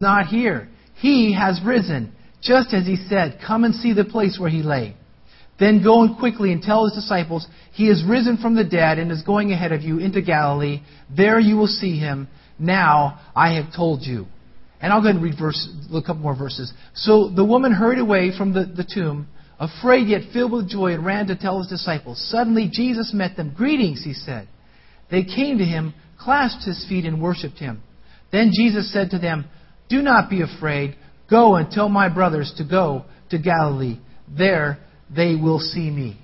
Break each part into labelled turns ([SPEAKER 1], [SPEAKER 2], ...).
[SPEAKER 1] not here. He has risen, just as he said. Come and see the place where he lay. Then go and quickly and tell his disciples, He is risen from the dead and is going ahead of you into Galilee. There you will see him. Now I have told you. And I'll go ahead and read verse, a couple more verses. So the woman hurried away from the, the tomb, afraid yet filled with joy, and ran to tell his disciples. Suddenly Jesus met them. Greetings, he said. They came to him, clasped his feet, and worshipped him. Then Jesus said to them, Do not be afraid. Go and tell my brothers to go to Galilee. There they will see me.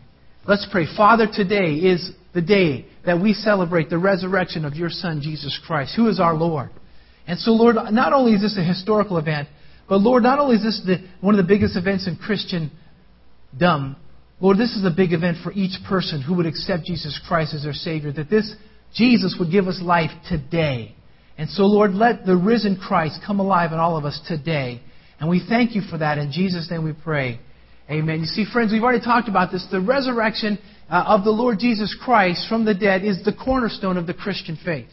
[SPEAKER 1] Let's pray. Father, today is the day that we celebrate the resurrection of your Son, Jesus Christ, who is our Lord. And so, Lord, not only is this a historical event, but Lord, not only is this the, one of the biggest events in Christendom, Lord, this is a big event for each person who would accept Jesus Christ as their Savior, that this Jesus would give us life today. And so, Lord, let the risen Christ come alive in all of us today. And we thank you for that. In Jesus' name we pray. Amen. You see, friends, we've already talked about this. The resurrection uh, of the Lord Jesus Christ from the dead is the cornerstone of the Christian faith.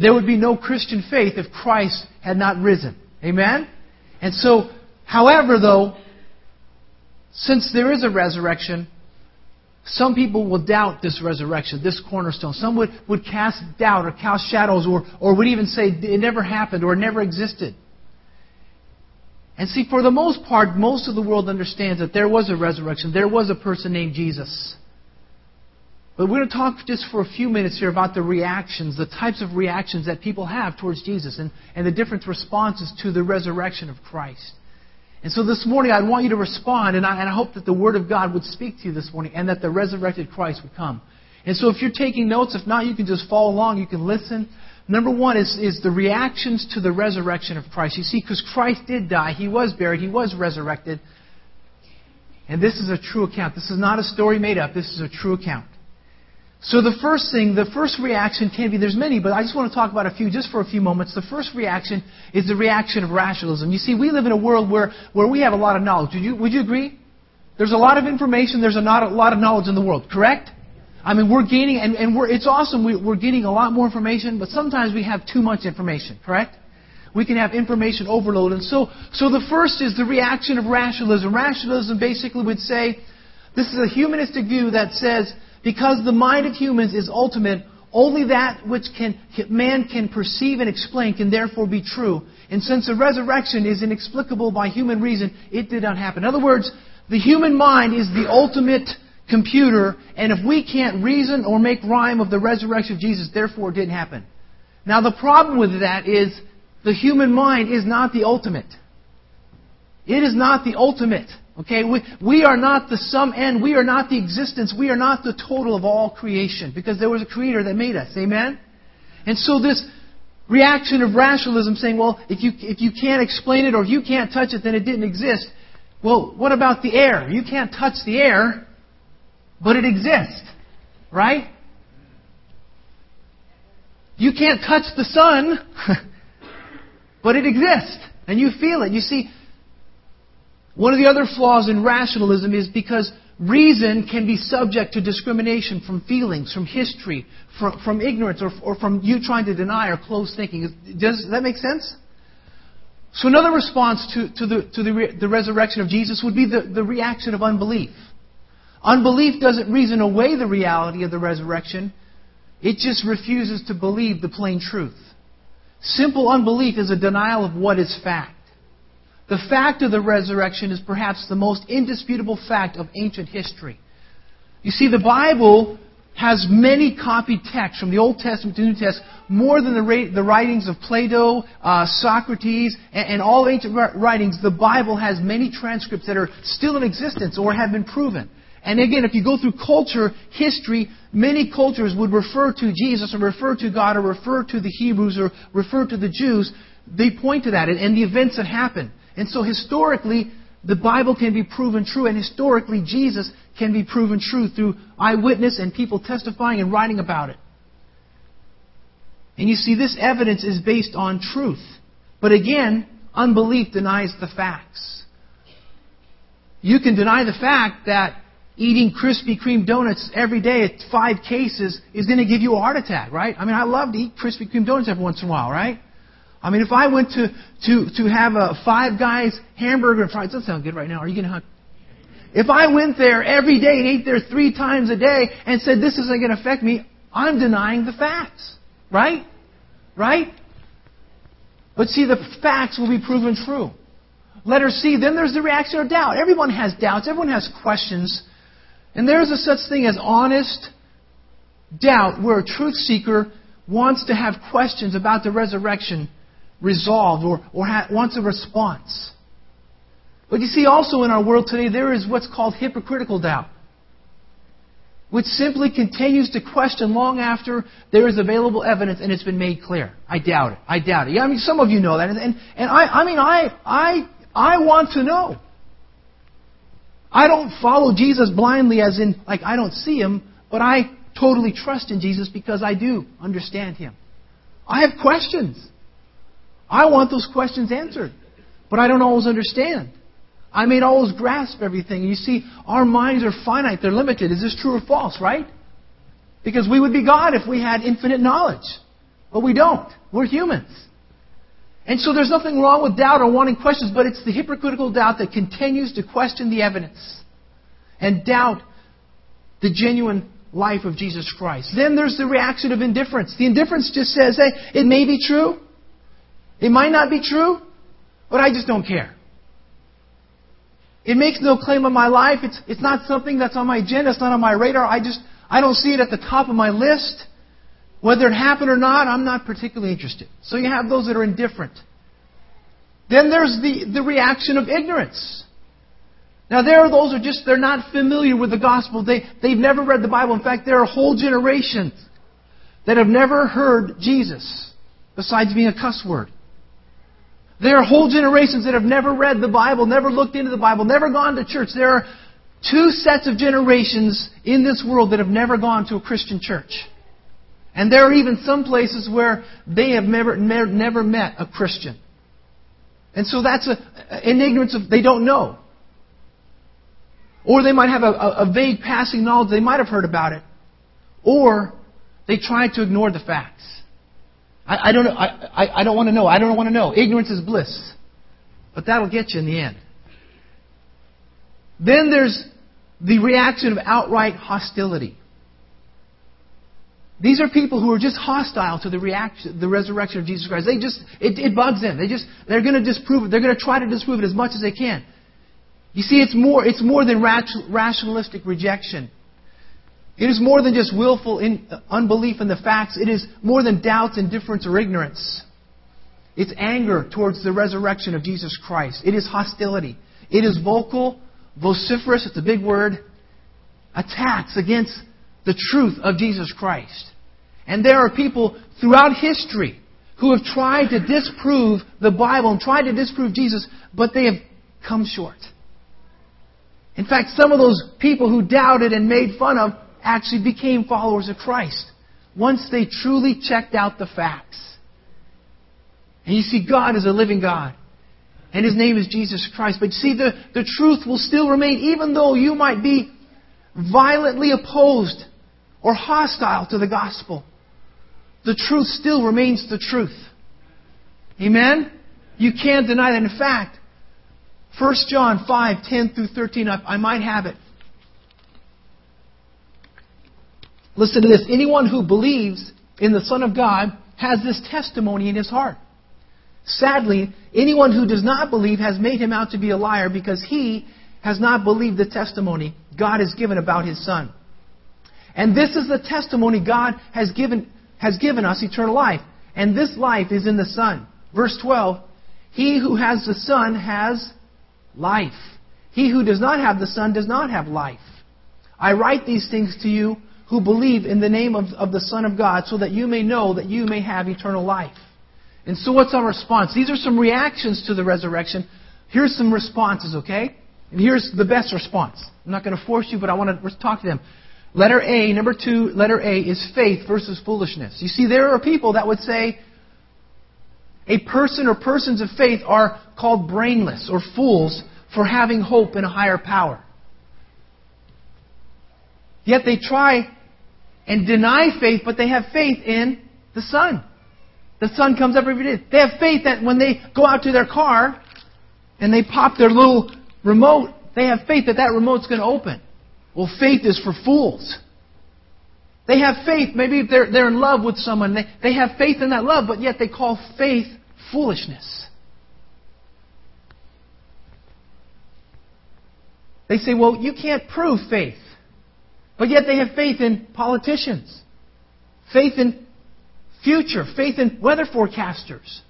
[SPEAKER 1] There would be no Christian faith if Christ had not risen. Amen? And so, however, though, since there is a resurrection, some people will doubt this resurrection, this cornerstone. Some would, would cast doubt or cast shadows or, or would even say it never happened or never existed. And see, for the most part, most of the world understands that there was a resurrection. There was a person named Jesus. But we're going to talk just for a few minutes here about the reactions, the types of reactions that people have towards Jesus, and, and the different responses to the resurrection of Christ. And so this morning, I want you to respond, and I, and I hope that the Word of God would speak to you this morning, and that the resurrected Christ would come. And so if you're taking notes, if not, you can just follow along, you can listen. Number one is, is the reactions to the resurrection of Christ. You see, because Christ did die, He was buried, He was resurrected. And this is a true account. This is not a story made up, this is a true account. So the first thing, the first reaction can be, there's many, but I just want to talk about a few just for a few moments. The first reaction is the reaction of rationalism. You see, we live in a world where, where we have a lot of knowledge. Would you, would you agree? There's a lot of information, there's a lot, a lot of knowledge in the world, correct? I mean, we're gaining, and, and we're, it's awesome, we, we're getting a lot more information, but sometimes we have too much information, correct? We can have information overload. And so, so the first is the reaction of rationalism. Rationalism basically would say, this is a humanistic view that says, because the mind of humans is ultimate, only that which can, man can perceive and explain can therefore be true. And since the resurrection is inexplicable by human reason, it did not happen. In other words, the human mind is the ultimate computer, and if we can't reason or make rhyme of the resurrection of Jesus, therefore it didn't happen. Now the problem with that is the human mind is not the ultimate. It is not the ultimate. Okay, we, we are not the sum end. We are not the existence. We are not the total of all creation because there was a creator that made us. Amen? And so this reaction of rationalism saying, well, if you, if you can't explain it or if you can't touch it, then it didn't exist. Well, what about the air? You can't touch the air, but it exists. Right? You can't touch the sun, but it exists. And you feel it. You see, one of the other flaws in rationalism is because reason can be subject to discrimination from feelings, from history, from, from ignorance, or, or, from you trying to deny or close thinking. Does that make sense? So another response to, to, the, to the, the resurrection of Jesus would be the, the reaction of unbelief. Unbelief doesn't reason away the reality of the resurrection. It just refuses to believe the plain truth. Simple unbelief is a denial of what is fact. The fact of the resurrection is perhaps the most indisputable fact of ancient history. You see, the Bible has many copied texts from the Old Testament to the New Testament, more than the, the writings of Plato, uh, Socrates, and, and, all ancient writings. The Bible has many transcripts that are still in existence or have been proven. And again, if you go through culture, history, many cultures would refer to Jesus or refer to God or refer to the Hebrews or refer to the Jews. They point to that and, and the events that happened. And so historically, the Bible can be proven true, and historically, Jesus can be proven true through eyewitness and people testifying and writing about it. And you see, this evidence is based on truth. But again, unbelief denies the facts. You can deny the fact that eating Krispy Kreme donuts every day at five cases is going to give you a heart attack, right? I mean, I love to eat Krispy Kreme donuts every once in a while, right? I mean, if I went to, to, to have a Five Guys hamburger and fries, doesn't sound good right now. Are you going to If I went there every day and ate there three times a day and said this isn't going to affect me, I'm denying the facts. Right? Right? But see, the facts will be proven true. Letter C, then there's the reaction of doubt. Everyone has doubts, everyone has questions. And there's a such thing as honest doubt where a truth seeker wants to have questions about the resurrection resolved or, or ha- wants a response. But you see, also in our world today, there is what's called hypocritical doubt, which simply continues to question long after there is available evidence and it's been made clear. I doubt it. I doubt it. Yeah, I mean, some of you know that. And, and, I, I mean, I, I, I want to know. I don't follow Jesus blindly, as in, like, I don't see him, but I totally trust in Jesus because I do understand him. I have questions. I want those questions answered, but I don't always understand. I may not always grasp everything. You see, our minds are finite, they're limited. Is this true or false, right? Because we would be God if we had infinite knowledge. But we don't. We're humans. And so there's nothing wrong with doubt or wanting questions, but it's the hypocritical doubt that continues to question the evidence and doubt the genuine life of Jesus Christ. Then there's the reaction of indifference. The indifference just says, hey, it may be true, it might not be true, but I just don't care. It makes no claim on my life. It's, it's not something that's on my agenda. It's not on my radar. I just, I don't see it at the top of my list. Whether it happened or not, I'm not particularly interested. So you have those that are indifferent. Then there's the, the reaction of ignorance. Now there are those who are just, they're not familiar with the gospel. They, they've never read the Bible. In fact, there are whole generations that have never heard Jesus, besides being a cuss word. There are whole generations that have never read the Bible, never looked into the Bible, never gone to church. There are two sets of generations in this world that have never gone to a Christian church. And there are even some places where they have never, never, met a Christian. And so that's a, an ignorance of, they don't know. Or they might have a, a, vague passing knowledge, they might have heard about it. Or they try to ignore the facts. I, I don't know. I, I, I don't want to know. I don't want to know. Ignorance is bliss. But that'll get you in the end. Then there's the reaction of outright hostility. These are people who are just hostile to the reaction, the resurrection of Jesus Christ. They just, it, it bugs them. They just, they're going to disprove it. They're going to try to disprove it as much as they can. You see, it's more, it's more than rationalistic rejection. It is more than just willful in, uh, unbelief in the facts. It is more than doubt, indifference, or ignorance. It's anger towards the resurrection of Jesus Christ. It is hostility. It is vocal, vociferous, it's a big word, attacks against the truth of Jesus Christ. And there are people throughout history who have tried to disprove the Bible and tried to disprove Jesus, but they have come short. In fact, some of those people who doubted and made fun of actually became followers of Christ once they truly checked out the facts. And you see, God is a living God. And His name is Jesus Christ. But you see, the, the truth will still remain, even though you might be violently opposed or hostile to the gospel. The truth still remains the truth. Amen? You can't deny that. In fact, 1 John 5, 10 through 13, I, I might have it. Listen to this. Anyone who believes in the Son of God has this testimony in his heart. Sadly, anyone who does not believe has made him out to be a liar because he has not believed the testimony God has given about his Son. And this is the testimony God has given, has given us eternal life. And this life is in the Son. Verse 12 He who has the Son has life. He who does not have the Son does not have life. I write these things to you who believe in the name of, of the Son of God, so that you may know that you may have eternal life. And so, what's our response? These are some reactions to the resurrection. Here's some responses, okay? And here's the best response. I'm not going to force you, but I want to talk to them. Letter A, number two, letter A is faith versus foolishness. You see, there are people that would say a person or persons of faith are called brainless or fools for having hope in a higher power. Yet they try and deny faith, but they have faith in the sun. the sun comes up every day. They have faith that when they go out to their car and they pop their little remote, they have faith that that remote's going to open. Well, faith is for fools. They have faith. Maybe if they're, they're in love with someone. They, they have faith in that love, but yet they call faith foolishness. They say, well, you can't prove faith. But yet they have faith in politicians, faith in future, faith in weather forecasters.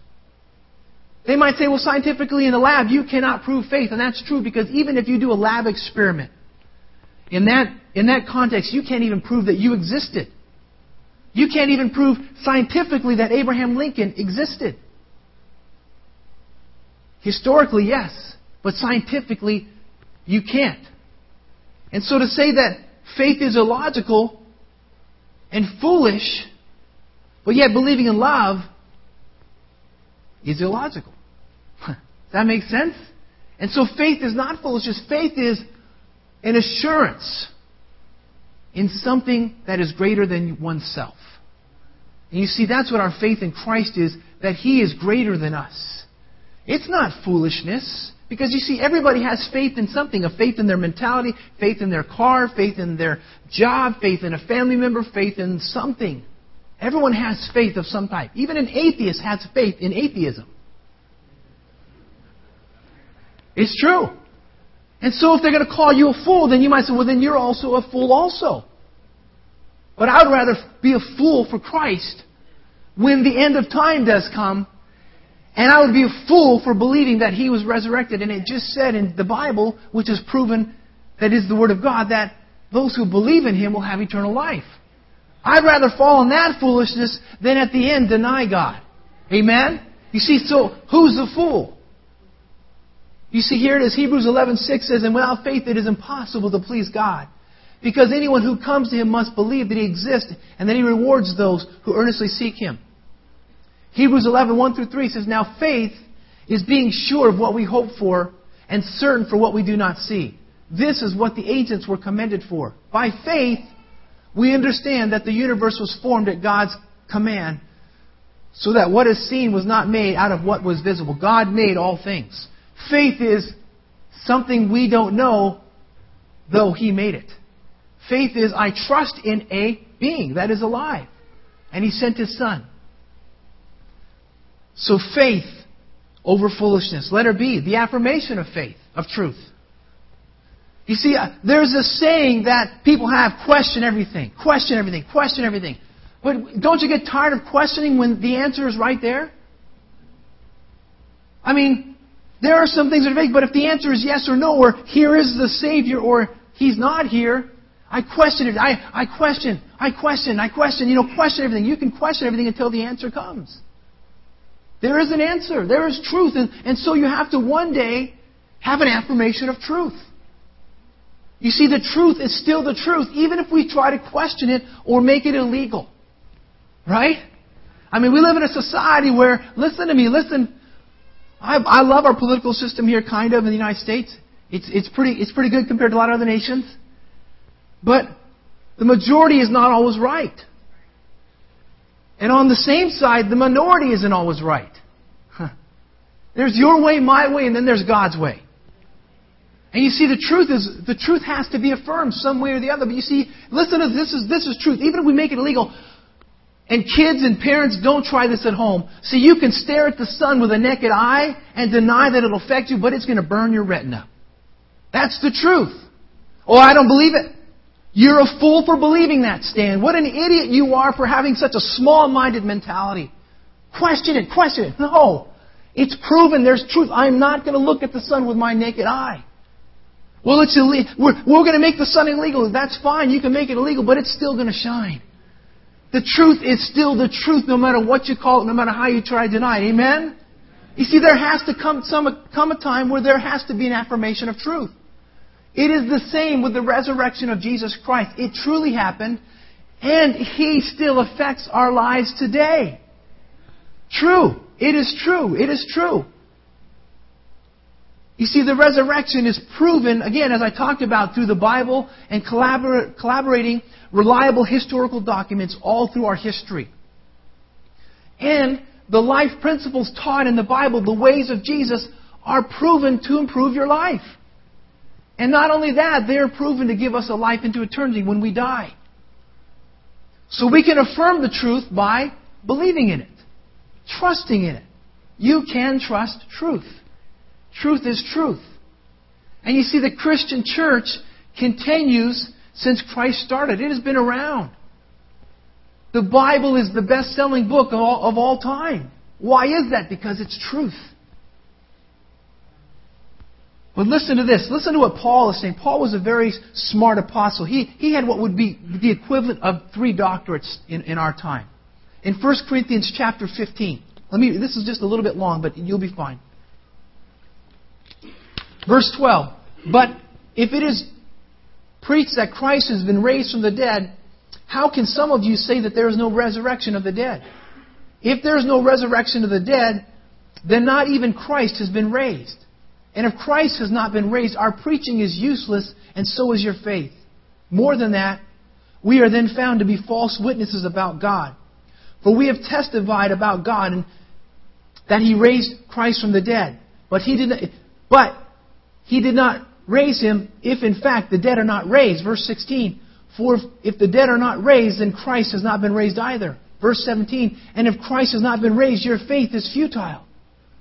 [SPEAKER 1] They might say, well, scientifically in the lab, you cannot prove faith. And that's true because even if you do a lab experiment, in that, in that context, you can't even prove that you existed. You can't even prove scientifically that Abraham Lincoln existed. Historically, yes, but scientifically, you can't. And so to say that faith is illogical and foolish, but yet believing in love is illogical. Does that make sense? And so faith is not foolishness. Faith is an assurance in something that is greater than oneself. And you see, that's what our faith in Christ is, that He is greater than us. It's not foolishness. Because you see, everybody has faith in something a faith in their mentality, faith in their car, faith in their job, faith in a family member, faith in something. Everyone has faith of some type. Even an atheist has faith in atheism. It's true. And so if they're going to call you a fool, then you might say, well, then you're also a fool also. But I would rather be a fool for Christ when the end of time does come and I would be a fool for believing that he was resurrected. And it just said in the Bible, which is proven that is the Word of God, that those who believe in him will have eternal life. I'd rather fall in that foolishness than at the end deny God. Amen? You see, so who's the fool? You see, here it is. Hebrews 11:6 says, "And without faith it is impossible to please God, because anyone who comes to Him must believe that He exists and that He rewards those who earnestly seek Him." Hebrews 11, 1 through 3 says, Now faith is being sure of what we hope for and certain for what we do not see. This is what the ancients were commended for. By faith, we understand that the universe was formed at God's command, so that what is seen was not made out of what was visible. God made all things. Faith is something we don't know, though He made it. Faith is, I trust in a being that is alive. And He sent His Son. So faith over foolishness. Letter B the affirmation of faith, of truth. You see, uh, there's a saying that people have question everything, question everything, question everything. But don't you get tired of questioning when the answer is right there? I mean, there are some things that are vague, but if the answer is yes or no, or here is the Savior, or He's not here, I question it. I, I question, I question, I question. You know, question everything. You can question everything until the answer comes. There is an answer. There is truth. And, and so you have to one day have an affirmation of truth. You see, the truth is still the truth, even if we try to question it or make it illegal. Right? I mean, we live in a society where, listen to me, listen. I, I love our political system here, kind of, in the United States. It's, it's, pretty, it's pretty good compared to a lot of other nations. But the majority is not always right. And on the same side, the minority isn't always right. Huh. There's your way, my way, and then there's God's way. And you see, the truth is, the truth has to be affirmed some way or the other. But you see, listen to this is, this is truth. Even if we make it illegal, and kids and parents don't try this at home. See, you can stare at the sun with a naked eye and deny that it'll affect you, but it's going to burn your retina. That's the truth. Oh, I don't believe it. You're a fool for believing that, Stan. What an idiot you are for having such a small minded mentality. Question it, question it. No. It's proven there's truth. I'm not going to look at the sun with my naked eye. Well, it's illegal. We're, we're going to make the sun illegal. That's fine. You can make it illegal, but it's still going to shine. The truth is still the truth no matter what you call it, no matter how you try to deny it. Amen? You see, there has to come, some, come a time where there has to be an affirmation of truth. It is the same with the resurrection of Jesus Christ. It truly happened, and He still affects our lives today. True. It is true. It is true. You see, the resurrection is proven, again, as I talked about, through the Bible and collabor- collaborating reliable historical documents all through our history. And the life principles taught in the Bible, the ways of Jesus, are proven to improve your life. And not only that, they are proven to give us a life into eternity when we die. So we can affirm the truth by believing in it, trusting in it. You can trust truth. Truth is truth. And you see, the Christian church continues since Christ started. It has been around. The Bible is the best selling book of all, of all time. Why is that? Because it's truth. But listen to this. Listen to what Paul is saying. Paul was a very smart apostle. He, he had what would be the equivalent of three doctorates in, in our time. In 1 Corinthians chapter 15. Let me, this is just a little bit long, but you'll be fine. Verse 12. But if it is preached that Christ has been raised from the dead, how can some of you say that there is no resurrection of the dead? If there is no resurrection of the dead, then not even Christ has been raised. And if Christ has not been raised, our preaching is useless, and so is your faith. More than that, we are then found to be false witnesses about God. For we have testified about God and that He raised Christ from the dead. But He did not, but He did not raise Him if in fact the dead are not raised. Verse 16. For if the dead are not raised, then Christ has not been raised either. Verse 17. And if Christ has not been raised, your faith is futile.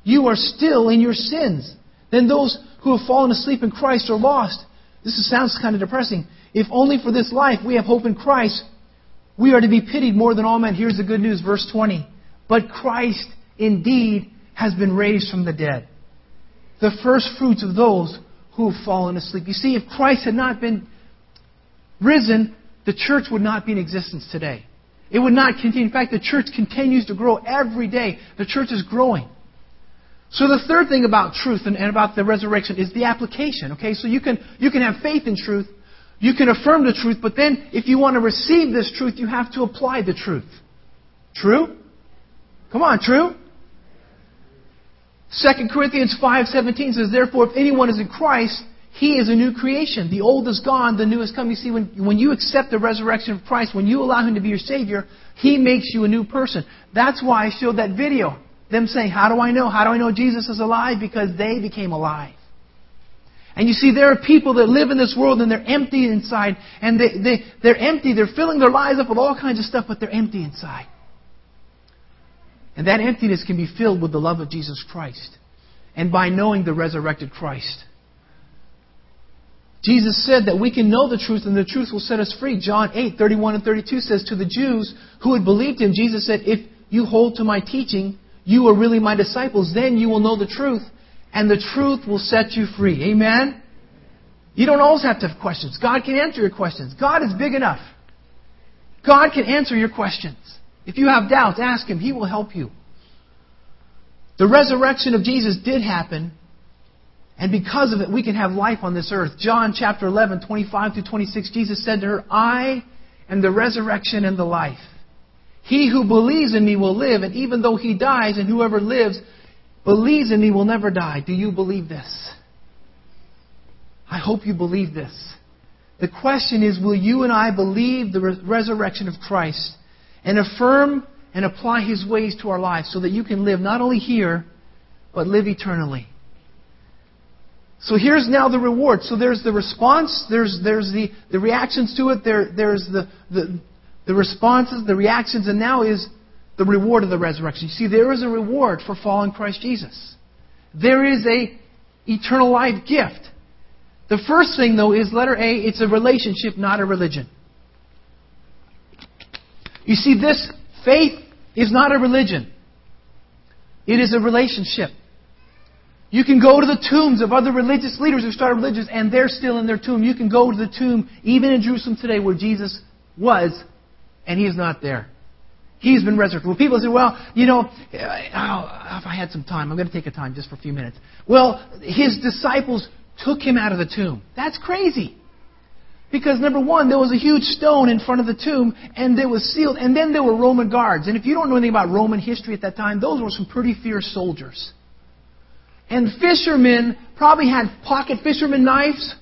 [SPEAKER 1] You are still in your sins then those who have fallen asleep in Christ are lost. This sounds kind of depressing. If only for this life we have hope in Christ, we are to be pitied more than all men. Here's the good news, verse 20. But Christ indeed has been raised from the dead. The first fruits of those who have fallen asleep. You see, if Christ had not been risen, the church would not be in existence today. It would not continue. In fact, the church continues to grow every day. The church is growing. So the third thing about truth and, and, about the resurrection is the application. Okay, so you can you can have faith in truth, you can affirm the truth, but then if you want to receive this truth, you have to apply the truth. True? Come on, true? 2 Corinthians 5:17 says, "Therefore, if anyone is in Christ, he is a new creation. The old is gone, the new has come." You see, when, when you accept the resurrection of Christ, when you allow Him to be your Savior, He makes you a new person. That's why I showed that video them saying, How do I know? How do I know Jesus is alive? Because they became alive. And you see, there are people that live in this world and they're empty inside. And they, they, they're empty. They're filling their lives up with all kinds of stuff, but they're empty inside. And that emptiness can be filled with the love of Jesus Christ and by knowing the resurrected Christ. Jesus said that we can know the truth and the truth will set us free. John 8, 31 and 32 says, To the Jews who had believed him, Jesus said, If you hold to my teaching, you are really my disciples, then you will know the truth, and the truth will set you free. Amen? You don't always have to have questions. God can answer your questions. God is big enough. God can answer your questions. If you have doubts, ask Him. He will help you. The resurrection of Jesus did happen, and because of it, we can have life on this earth. John chapter 11, 25 through 26, Jesus said to her, I am the resurrection and the life. He who believes in me will live, and even though he dies, and whoever lives believes in me will never die. Do you believe this? I hope you believe this. The question is will you and I believe the resurrection of Christ and affirm and apply his ways to our lives so that you can live not only here, but live eternally? So here's now the reward. So there's the response, there's, there's the, the reactions to it, there, there's the, the, the responses, the reactions, and now is the reward of the resurrection. You see, there is a reward for following Christ Jesus. There is a eternal life gift. The first thing, though, is letter A, it's a relationship, not a religion. You see, this faith is not a religion. It is a relationship. You can go to the tombs of other religious leaders who started religions, and they're still in their tomb. You can go to the tomb, even in Jerusalem today, where Jesus was and he's not there. He's been resurrected. Well, people say, well, you know, oh, if I had some time, I'm going to take a time just for a few minutes. Well, his disciples took him out of the tomb. That's crazy. Because number one, there was a huge stone in front of the tomb, and it was sealed, and then there were Roman guards. And if you don't know anything about Roman history at that time, those were some pretty fierce soldiers. And fishermen probably had pocket fisherman knives.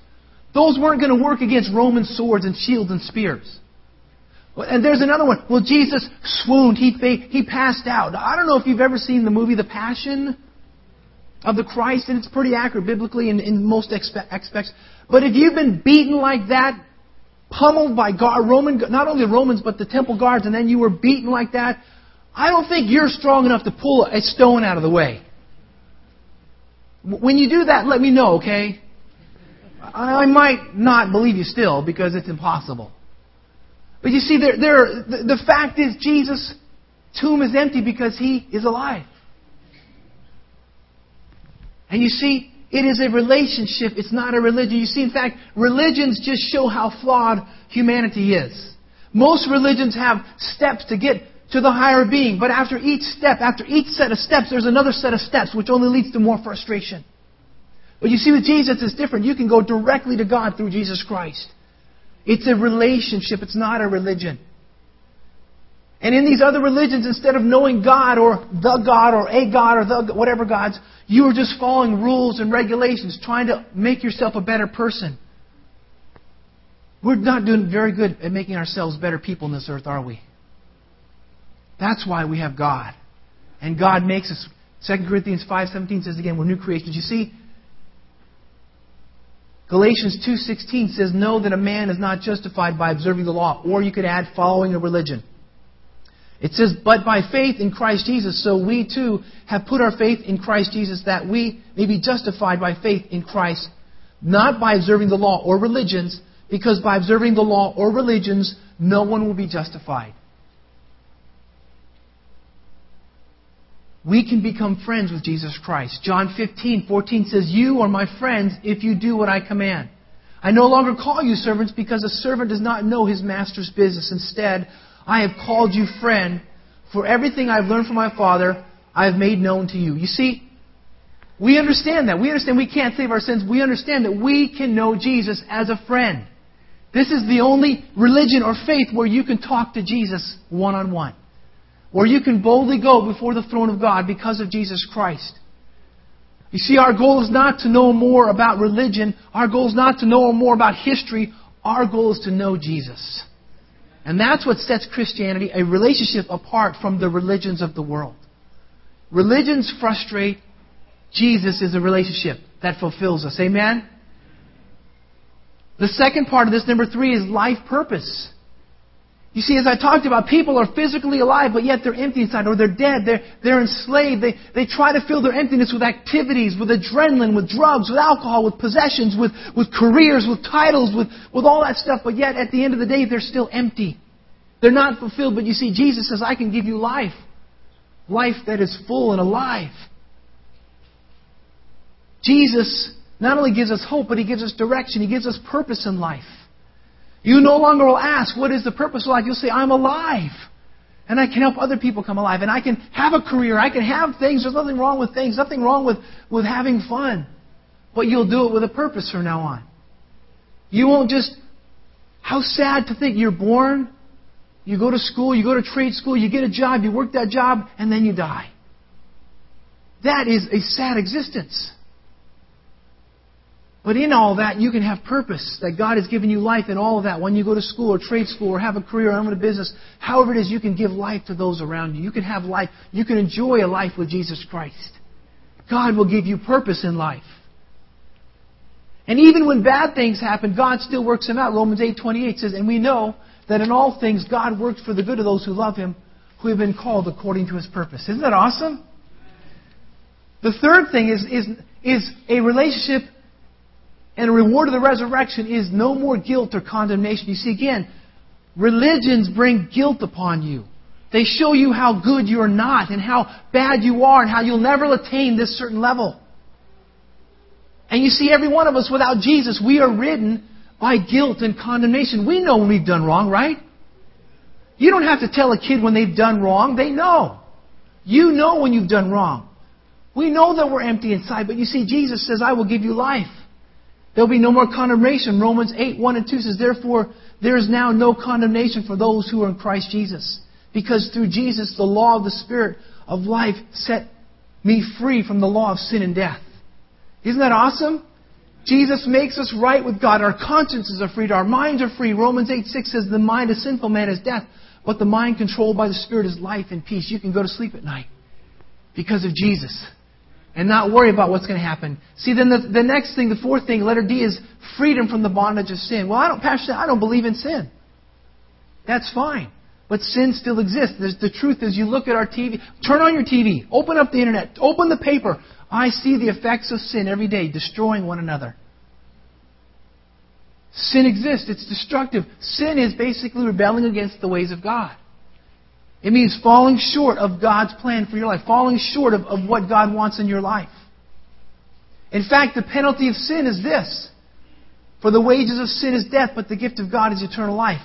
[SPEAKER 1] Those weren't going to work against Roman swords and shields and spears. And there's another one. Well, Jesus swooned. He, he passed out. I don't know if you've ever seen the movie The Passion of the Christ, and it's pretty accurate biblically in, in most aspects. But if you've been beaten like that, pummeled by God, Roman, not only the Romans, but the temple guards, and then you were beaten like that, I don't think you're strong enough to pull a stone out of the way. When you do that, let me know, okay? I might not believe you still because it's impossible. But you see, there, there, the, the fact is, Jesus' tomb is empty because he is alive. And you see, it is a relationship, it's not a religion. You see, in fact, religions just show how flawed humanity is. Most religions have steps to get to the higher being, but after each step, after each set of steps, there's another set of steps, which only leads to more frustration. But you see, with Jesus, it's different. You can go directly to God through Jesus Christ. It's a relationship, it's not a religion. And in these other religions, instead of knowing God or the God or a God or the whatever gods, you are just following rules and regulations, trying to make yourself a better person. We're not doing very good at making ourselves better people in this earth, are we? That's why we have God. And God makes us 2 Corinthians 5:17 says again, we're new creations. You see, Galatians 2:16 says, "Know that a man is not justified by observing the law," or you could add following a religion. It says, "But by faith in Christ Jesus, so we too have put our faith in Christ Jesus that we may be justified by faith in Christ, not by observing the law or religions, because by observing the law or religions no one will be justified." We can become friends with Jesus Christ. John 15, 14 says, You are my friends if you do what I command. I no longer call you servants because a servant does not know his master's business. Instead, I have called you friend, for everything I've learned from my Father, I have made known to you. You see, we understand that. We understand we can't save our sins. We understand that we can know Jesus as a friend. This is the only religion or faith where you can talk to Jesus one on one where you can boldly go before the throne of God because of Jesus Christ. You see, our goal is not to know more about religion. Our goal is not to know more about history. Our goal is to know Jesus. And that's what sets Christianity, a relationship, apart from the religions of the world. Religions frustrate. Jesus is a relationship that fulfills us. Amen? The second part of this, number three, is life purpose. You see, as I talked about, people are physically alive, but yet they're empty inside, or they're dead, they're, they're enslaved. They, they try to fill their emptiness with activities, with adrenaline, with drugs, with alcohol, with possessions, with, with careers, with titles, with, with all that stuff, but yet at the end of the day, they're still empty. They're not fulfilled, but you see, Jesus says, I can give you life. Life that is full and alive. Jesus not only gives us hope, but He gives us direction. He gives us purpose in life. You no longer will ask, what is the purpose of life? You'll say, I'm alive. And I can help other people come alive. And I can have a career. I can have things. There's nothing wrong with things. Nothing wrong with, with having fun. But you'll do it with a purpose from now on. You won't just, how sad to think you're born, you go to school, you go to trade school, you get a job, you work that job, and then you die. That is a sad existence. But in all that, you can have purpose, that God has given you life in all of that. When you go to school or trade school or have a career or own a business, however it is, you can give life to those around you. You can have life. You can enjoy a life with Jesus Christ. God will give you purpose in life. And even when bad things happen, God still works them out. Romans 8:28 says, "And we know that in all things God works for the good of those who love him, who have been called according to his purpose." Isn't that awesome? The third thing is, is, is a relationship and the reward of the resurrection is no more guilt or condemnation. You see, again, religions bring guilt upon you. They show you how good you're not and how bad you are and how you'll never attain this certain level. And you see, every one of us without Jesus, we are ridden by guilt and condemnation. We know when we've done wrong, right? You don't have to tell a kid when they've done wrong. They know. You know when you've done wrong. We know that we're empty inside, but you see, Jesus says, I will give you life. There'll be no more condemnation. Romans 8, 1 and 2 says, Therefore, there is now no condemnation for those who are in Christ Jesus. Because through Jesus, the law of the Spirit of life set me free from the law of sin and death. Isn't that awesome? Jesus makes us right with God. Our consciences are freed. Our minds are free. Romans 8 6 says, The mind of sinful man is death, but the mind controlled by the Spirit is life and peace. You can go to sleep at night because of Jesus and not worry about what's going to happen. See, then the, the next thing, the fourth thing, letter D, is freedom from the bondage of sin. Well, I don't, Pastor, I don't believe in sin. That's fine. But sin still exists. There's, the truth is, you look at our TV, turn on your TV, open up the internet, open the paper. I see the effects of sin every day, destroying one another. Sin exists. It's destructive. Sin is basically rebelling against the ways of God. It means falling short of God's plan for your life, falling short of, of what God wants in your life. In fact, the penalty of sin is this. For the wages of sin is death, but the gift of God is eternal life.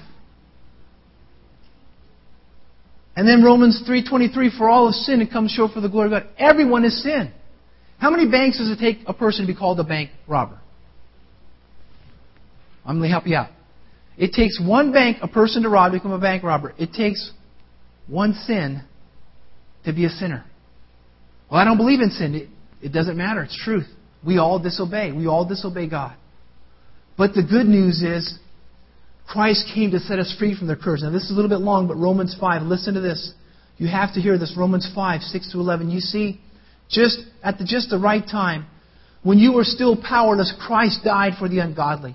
[SPEAKER 1] And then Romans 3.23, for all of sin and comes short for the glory of God. Everyone has sin. How many banks does it take a person to be called a bank robber? I'm going to help you out. It takes one bank, a person to rob, to become a bank robber. It takes one sin to be a sinner. Well, I don't believe in sin. It, it doesn't matter. It's truth. We all disobey. We all disobey God. But the good news is Christ came to set us free from the curse. Now, this is a little bit long, but Romans 5, listen to this. You have to hear this. Romans 5, 6 to 11. You see, just at the, just the right time, when you were still powerless, Christ died for the ungodly.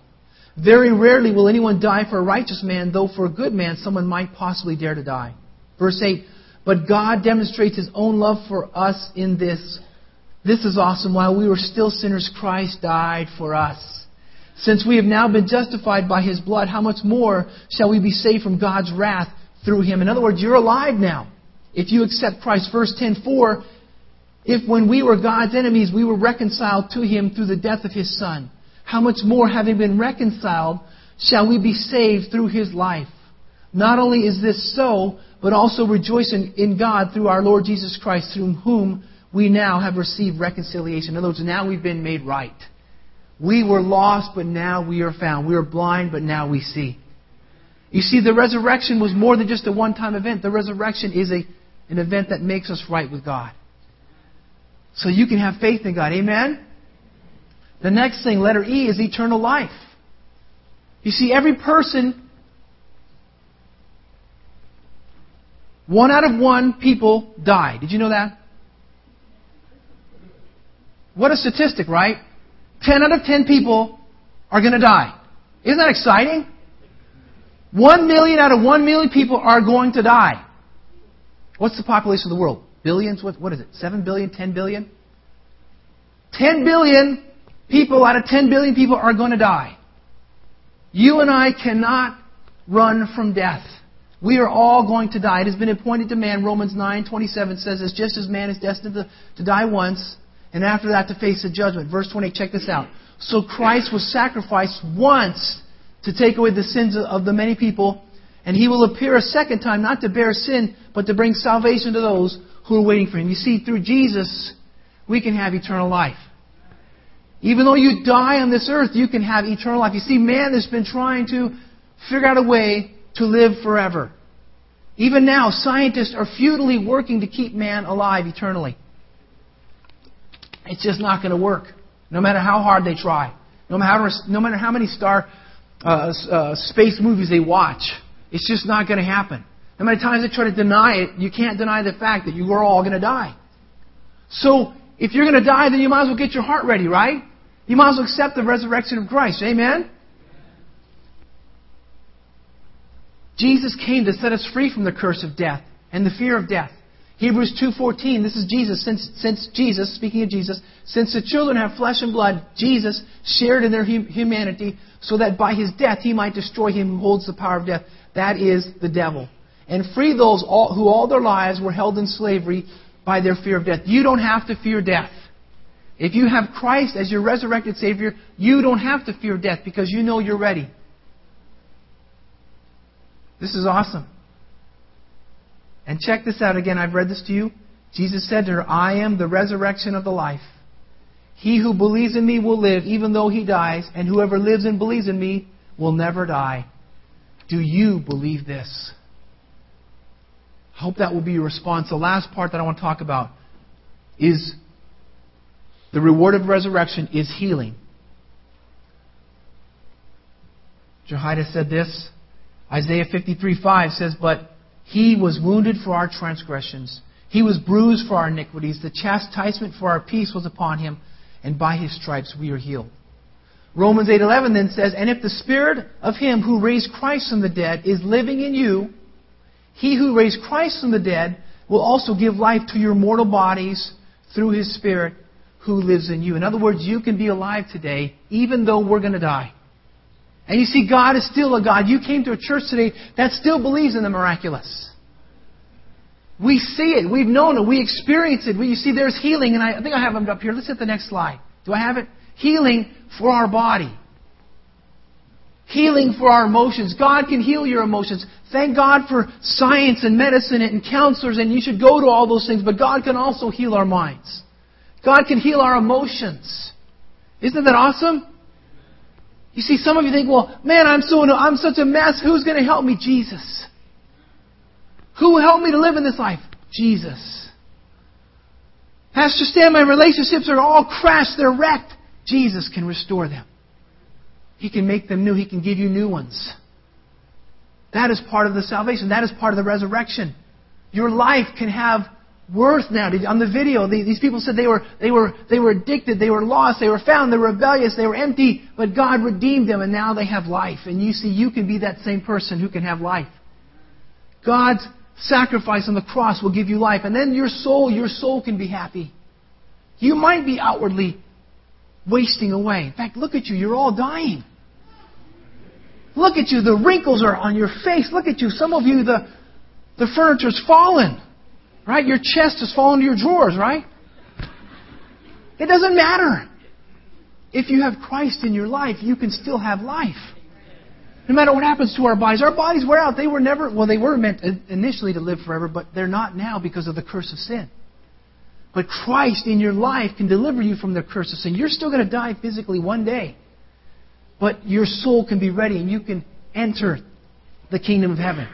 [SPEAKER 1] Very rarely will anyone die for a righteous man, though for a good man someone might possibly dare to die. Verse 8, But God demonstrates His own love for us in this. This is awesome. While we were still sinners, Christ died for us. Since we have now been justified by His blood, how much more shall we be saved from God's wrath through Him? In other words, you're alive now. If you accept Christ. Verse 10, For if when we were God's enemies, we were reconciled to Him through the death of His Son, how much more, having been reconciled, shall we be saved through His life? Not only is this so, but also rejoicing in God through our Lord Jesus Christ, through whom we now have received reconciliation. In other words, now we've been made right. We were lost, but now we are found. We were blind, but now we see. You see, the resurrection was more than just a one time event. The resurrection is a, an event that makes us right with God. So you can have faith in God. Amen? The next thing, letter E, is eternal life. You see, every person One out of one people die. Did you know that? What a statistic, right? Ten out of ten people are going to die. Isn't that exciting? One million out of one million people are going to die. What's the population of the world? Billions? What, what is it? Seven billion? Ten billion? Ten billion people out of ten billion people are going to die. You and I cannot run from death. We are all going to die. It has been appointed to man, Romans 9:27 says it's just as man is destined to, to die once, and after that to face the judgment. Verse 28, check this out. So Christ was sacrificed once to take away the sins of the many people, and he will appear a second time, not to bear sin, but to bring salvation to those who are waiting for him. You see, through Jesus, we can have eternal life. Even though you die on this earth, you can have eternal life. You see, man has been trying to figure out a way to live forever. Even now, scientists are futilely working to keep man alive eternally. It's just not going to work, no matter how hard they try, no matter, no matter how many star uh, uh, space movies they watch. It's just not going to happen. No matter times they try to deny it, you can't deny the fact that you are all going to die. So, if you're going to die, then you might as well get your heart ready, right? You might as well accept the resurrection of Christ. Amen? Jesus came to set us free from the curse of death and the fear of death. Hebrews 2:14 this is Jesus. Since since Jesus speaking of Jesus since the children have flesh and blood Jesus shared in their humanity so that by his death he might destroy him who holds the power of death that is the devil. And free those all, who all their lives were held in slavery by their fear of death. You don't have to fear death. If you have Christ as your resurrected savior you don't have to fear death because you know you're ready this is awesome. And check this out again. I've read this to you. Jesus said to her, I am the resurrection of the life. He who believes in me will live even though he dies, and whoever lives and believes in me will never die. Do you believe this? I hope that will be your response. The last part that I want to talk about is the reward of resurrection is healing. Jehoiada said this. Isaiah 53 5 says, But he was wounded for our transgressions, he was bruised for our iniquities. The chastisement for our peace was upon him, and by his stripes we are healed. Romans 8:11 then says, "And if the spirit of him who raised Christ from the dead is living in you, he who raised Christ from the dead will also give life to your mortal bodies through his spirit who lives in you." In other words, you can be alive today even though we're going to die. And you see, God is still a God. You came to a church today that still believes in the miraculous. We see it. We've known it. We experience it. We, you see, there's healing, and I, I think I have them up here. Let's hit the next slide. Do I have it? Healing for our body. Healing for our emotions. God can heal your emotions. Thank God for science and medicine and counselors, and you should go to all those things, but God can also heal our minds. God can heal our emotions. Isn't that awesome? You see, some of you think, well, man, I'm so I'm such a mess. Who's going to help me? Jesus. Who will help me to live in this life? Jesus. Pastor Stan, my relationships are all crashed. They're wrecked. Jesus can restore them. He can make them new. He can give you new ones. That is part of the salvation. That is part of the resurrection. Your life can have worth now. On the video, these people said they were, they were, they were addicted, they were lost, they were found, they were rebellious, they were empty, but God redeemed them and now they have life. And you see, you can be that same person who can have life. God's sacrifice on the cross will give you life. And then your soul, your soul can be happy. You might be outwardly wasting away. In fact, look at you. You're all dying. Look at you. The wrinkles are on your face. Look at you. Some of you, the, the furniture's fallen. Right? Your chest has fallen to your drawers, right? It doesn't matter. If you have Christ in your life, you can still have life. No matter what happens to our bodies, our bodies wear out. They were never, well, they were meant initially to live forever, but they're not now because of the curse of sin. But Christ in your life can deliver you from the curse of sin. You're still going to die physically one day. But your soul can be ready and you can enter the kingdom of heaven.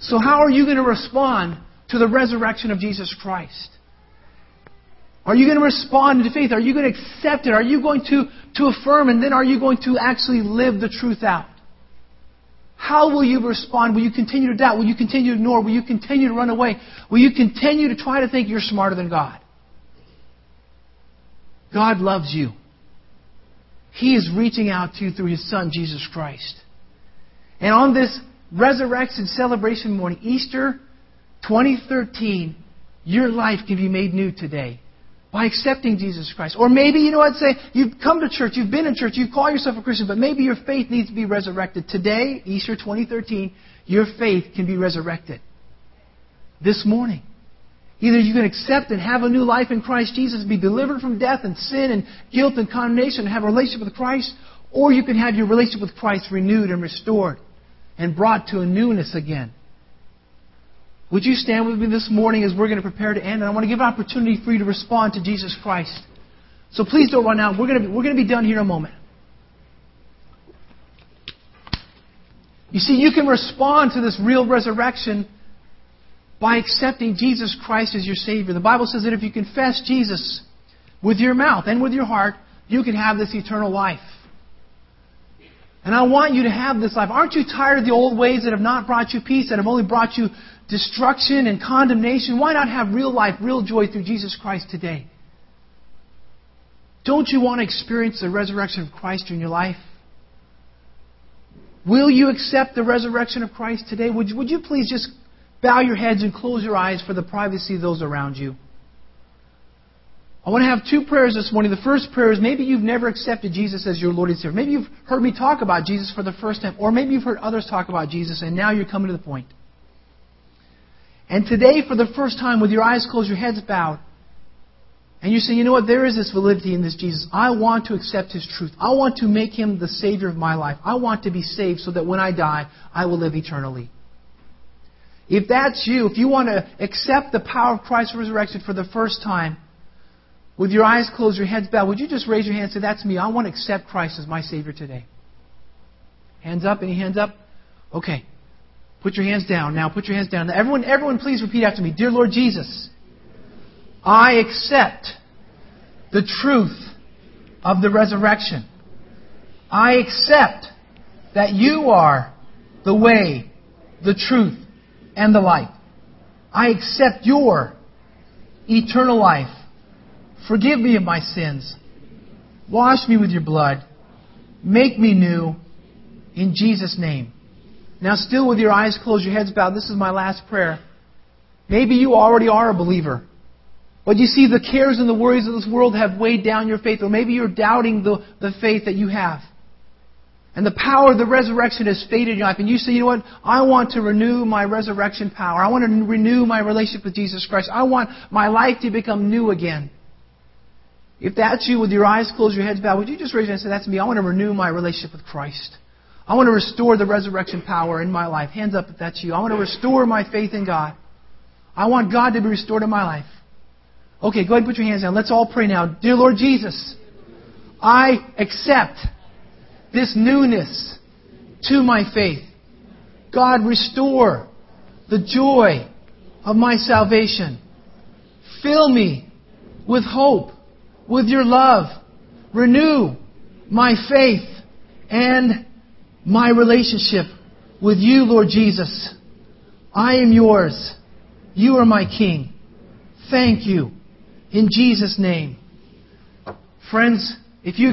[SPEAKER 1] So how are you going to respond to the resurrection of Jesus Christ? Are you going to respond to faith? Are you going to accept it? Are you going to, to affirm and then are you going to actually live the truth out? How will you respond? Will you continue to doubt? Will you continue to ignore? Will you continue to run away? Will you continue to try to think you're smarter than God? God loves you. He is reaching out to you through His Son, Jesus Christ. And on this resurrection celebration morning, Easter 2013, your life can be made new today by accepting Jesus Christ. Or maybe, you know what, say, you've come to church, you've been in church, you call yourself a Christian, but maybe your faith needs to be resurrected. Today, Easter 2013, your faith can be resurrected. This morning. Either you can accept and have a new life in Christ Jesus, be delivered from death and sin and guilt and condemnation, and have a relationship with Christ, or you can have your relationship with Christ renewed and restored and brought to a newness again. Would you stand with me this morning as we're going to prepare to end? And I want to give an opportunity for you to respond to Jesus Christ. So please don't run out. We're going to be, we're going to be done here in a moment. You see, you can respond to this real resurrection by accepting Jesus Christ as your Savior. The Bible says that if you confess Jesus with your mouth and with your heart, you can have this eternal life. And I want you to have this life. Aren't you tired of the old ways that have not brought you peace, that have only brought you destruction and condemnation? Why not have real life, real joy through Jesus Christ today? Don't you want to experience the resurrection of Christ in your life? Will you accept the resurrection of Christ today? Would you, would you please just bow your heads and close your eyes for the privacy of those around you? I want to have two prayers this morning. The first prayer is maybe you've never accepted Jesus as your Lord and Savior. Maybe you've heard me talk about Jesus for the first time, or maybe you've heard others talk about Jesus and now you're coming to the point. And today, for the first time, with your eyes closed, your heads bowed, and you say, you know what, there is this validity in this Jesus. I want to accept His truth. I want to make Him the Savior of my life. I want to be saved so that when I die, I will live eternally. If that's you, if you want to accept the power of Christ's resurrection for the first time, with your eyes closed, your heads bowed, would you just raise your hand and say, That's me. I want to accept Christ as my Savior today? Hands up. Any hands up? Okay. Put your hands down. Now put your hands down. Everyone, everyone, please repeat after me. Dear Lord Jesus, I accept the truth of the resurrection. I accept that you are the way, the truth, and the light. I accept your eternal life. Forgive me of my sins. Wash me with your blood. Make me new. In Jesus' name. Now, still with your eyes closed, your heads bowed, this is my last prayer. Maybe you already are a believer. But you see, the cares and the worries of this world have weighed down your faith, or maybe you're doubting the, the faith that you have. And the power of the resurrection has faded in your life. And you say, you know what? I want to renew my resurrection power. I want to renew my relationship with Jesus Christ. I want my life to become new again. If that's you with your eyes closed, your heads bowed, would you just raise your hand and say, That's me. I want to renew my relationship with Christ. I want to restore the resurrection power in my life. Hands up if that's you. I want to restore my faith in God. I want God to be restored in my life. Okay, go ahead and put your hands down. Let's all pray now. Dear Lord Jesus, I accept this newness to my faith. God, restore the joy of my salvation. Fill me with hope, with your love. Renew my faith and my relationship with you, Lord Jesus. I am yours. You are my King. Thank you. In Jesus' name. Friends, if you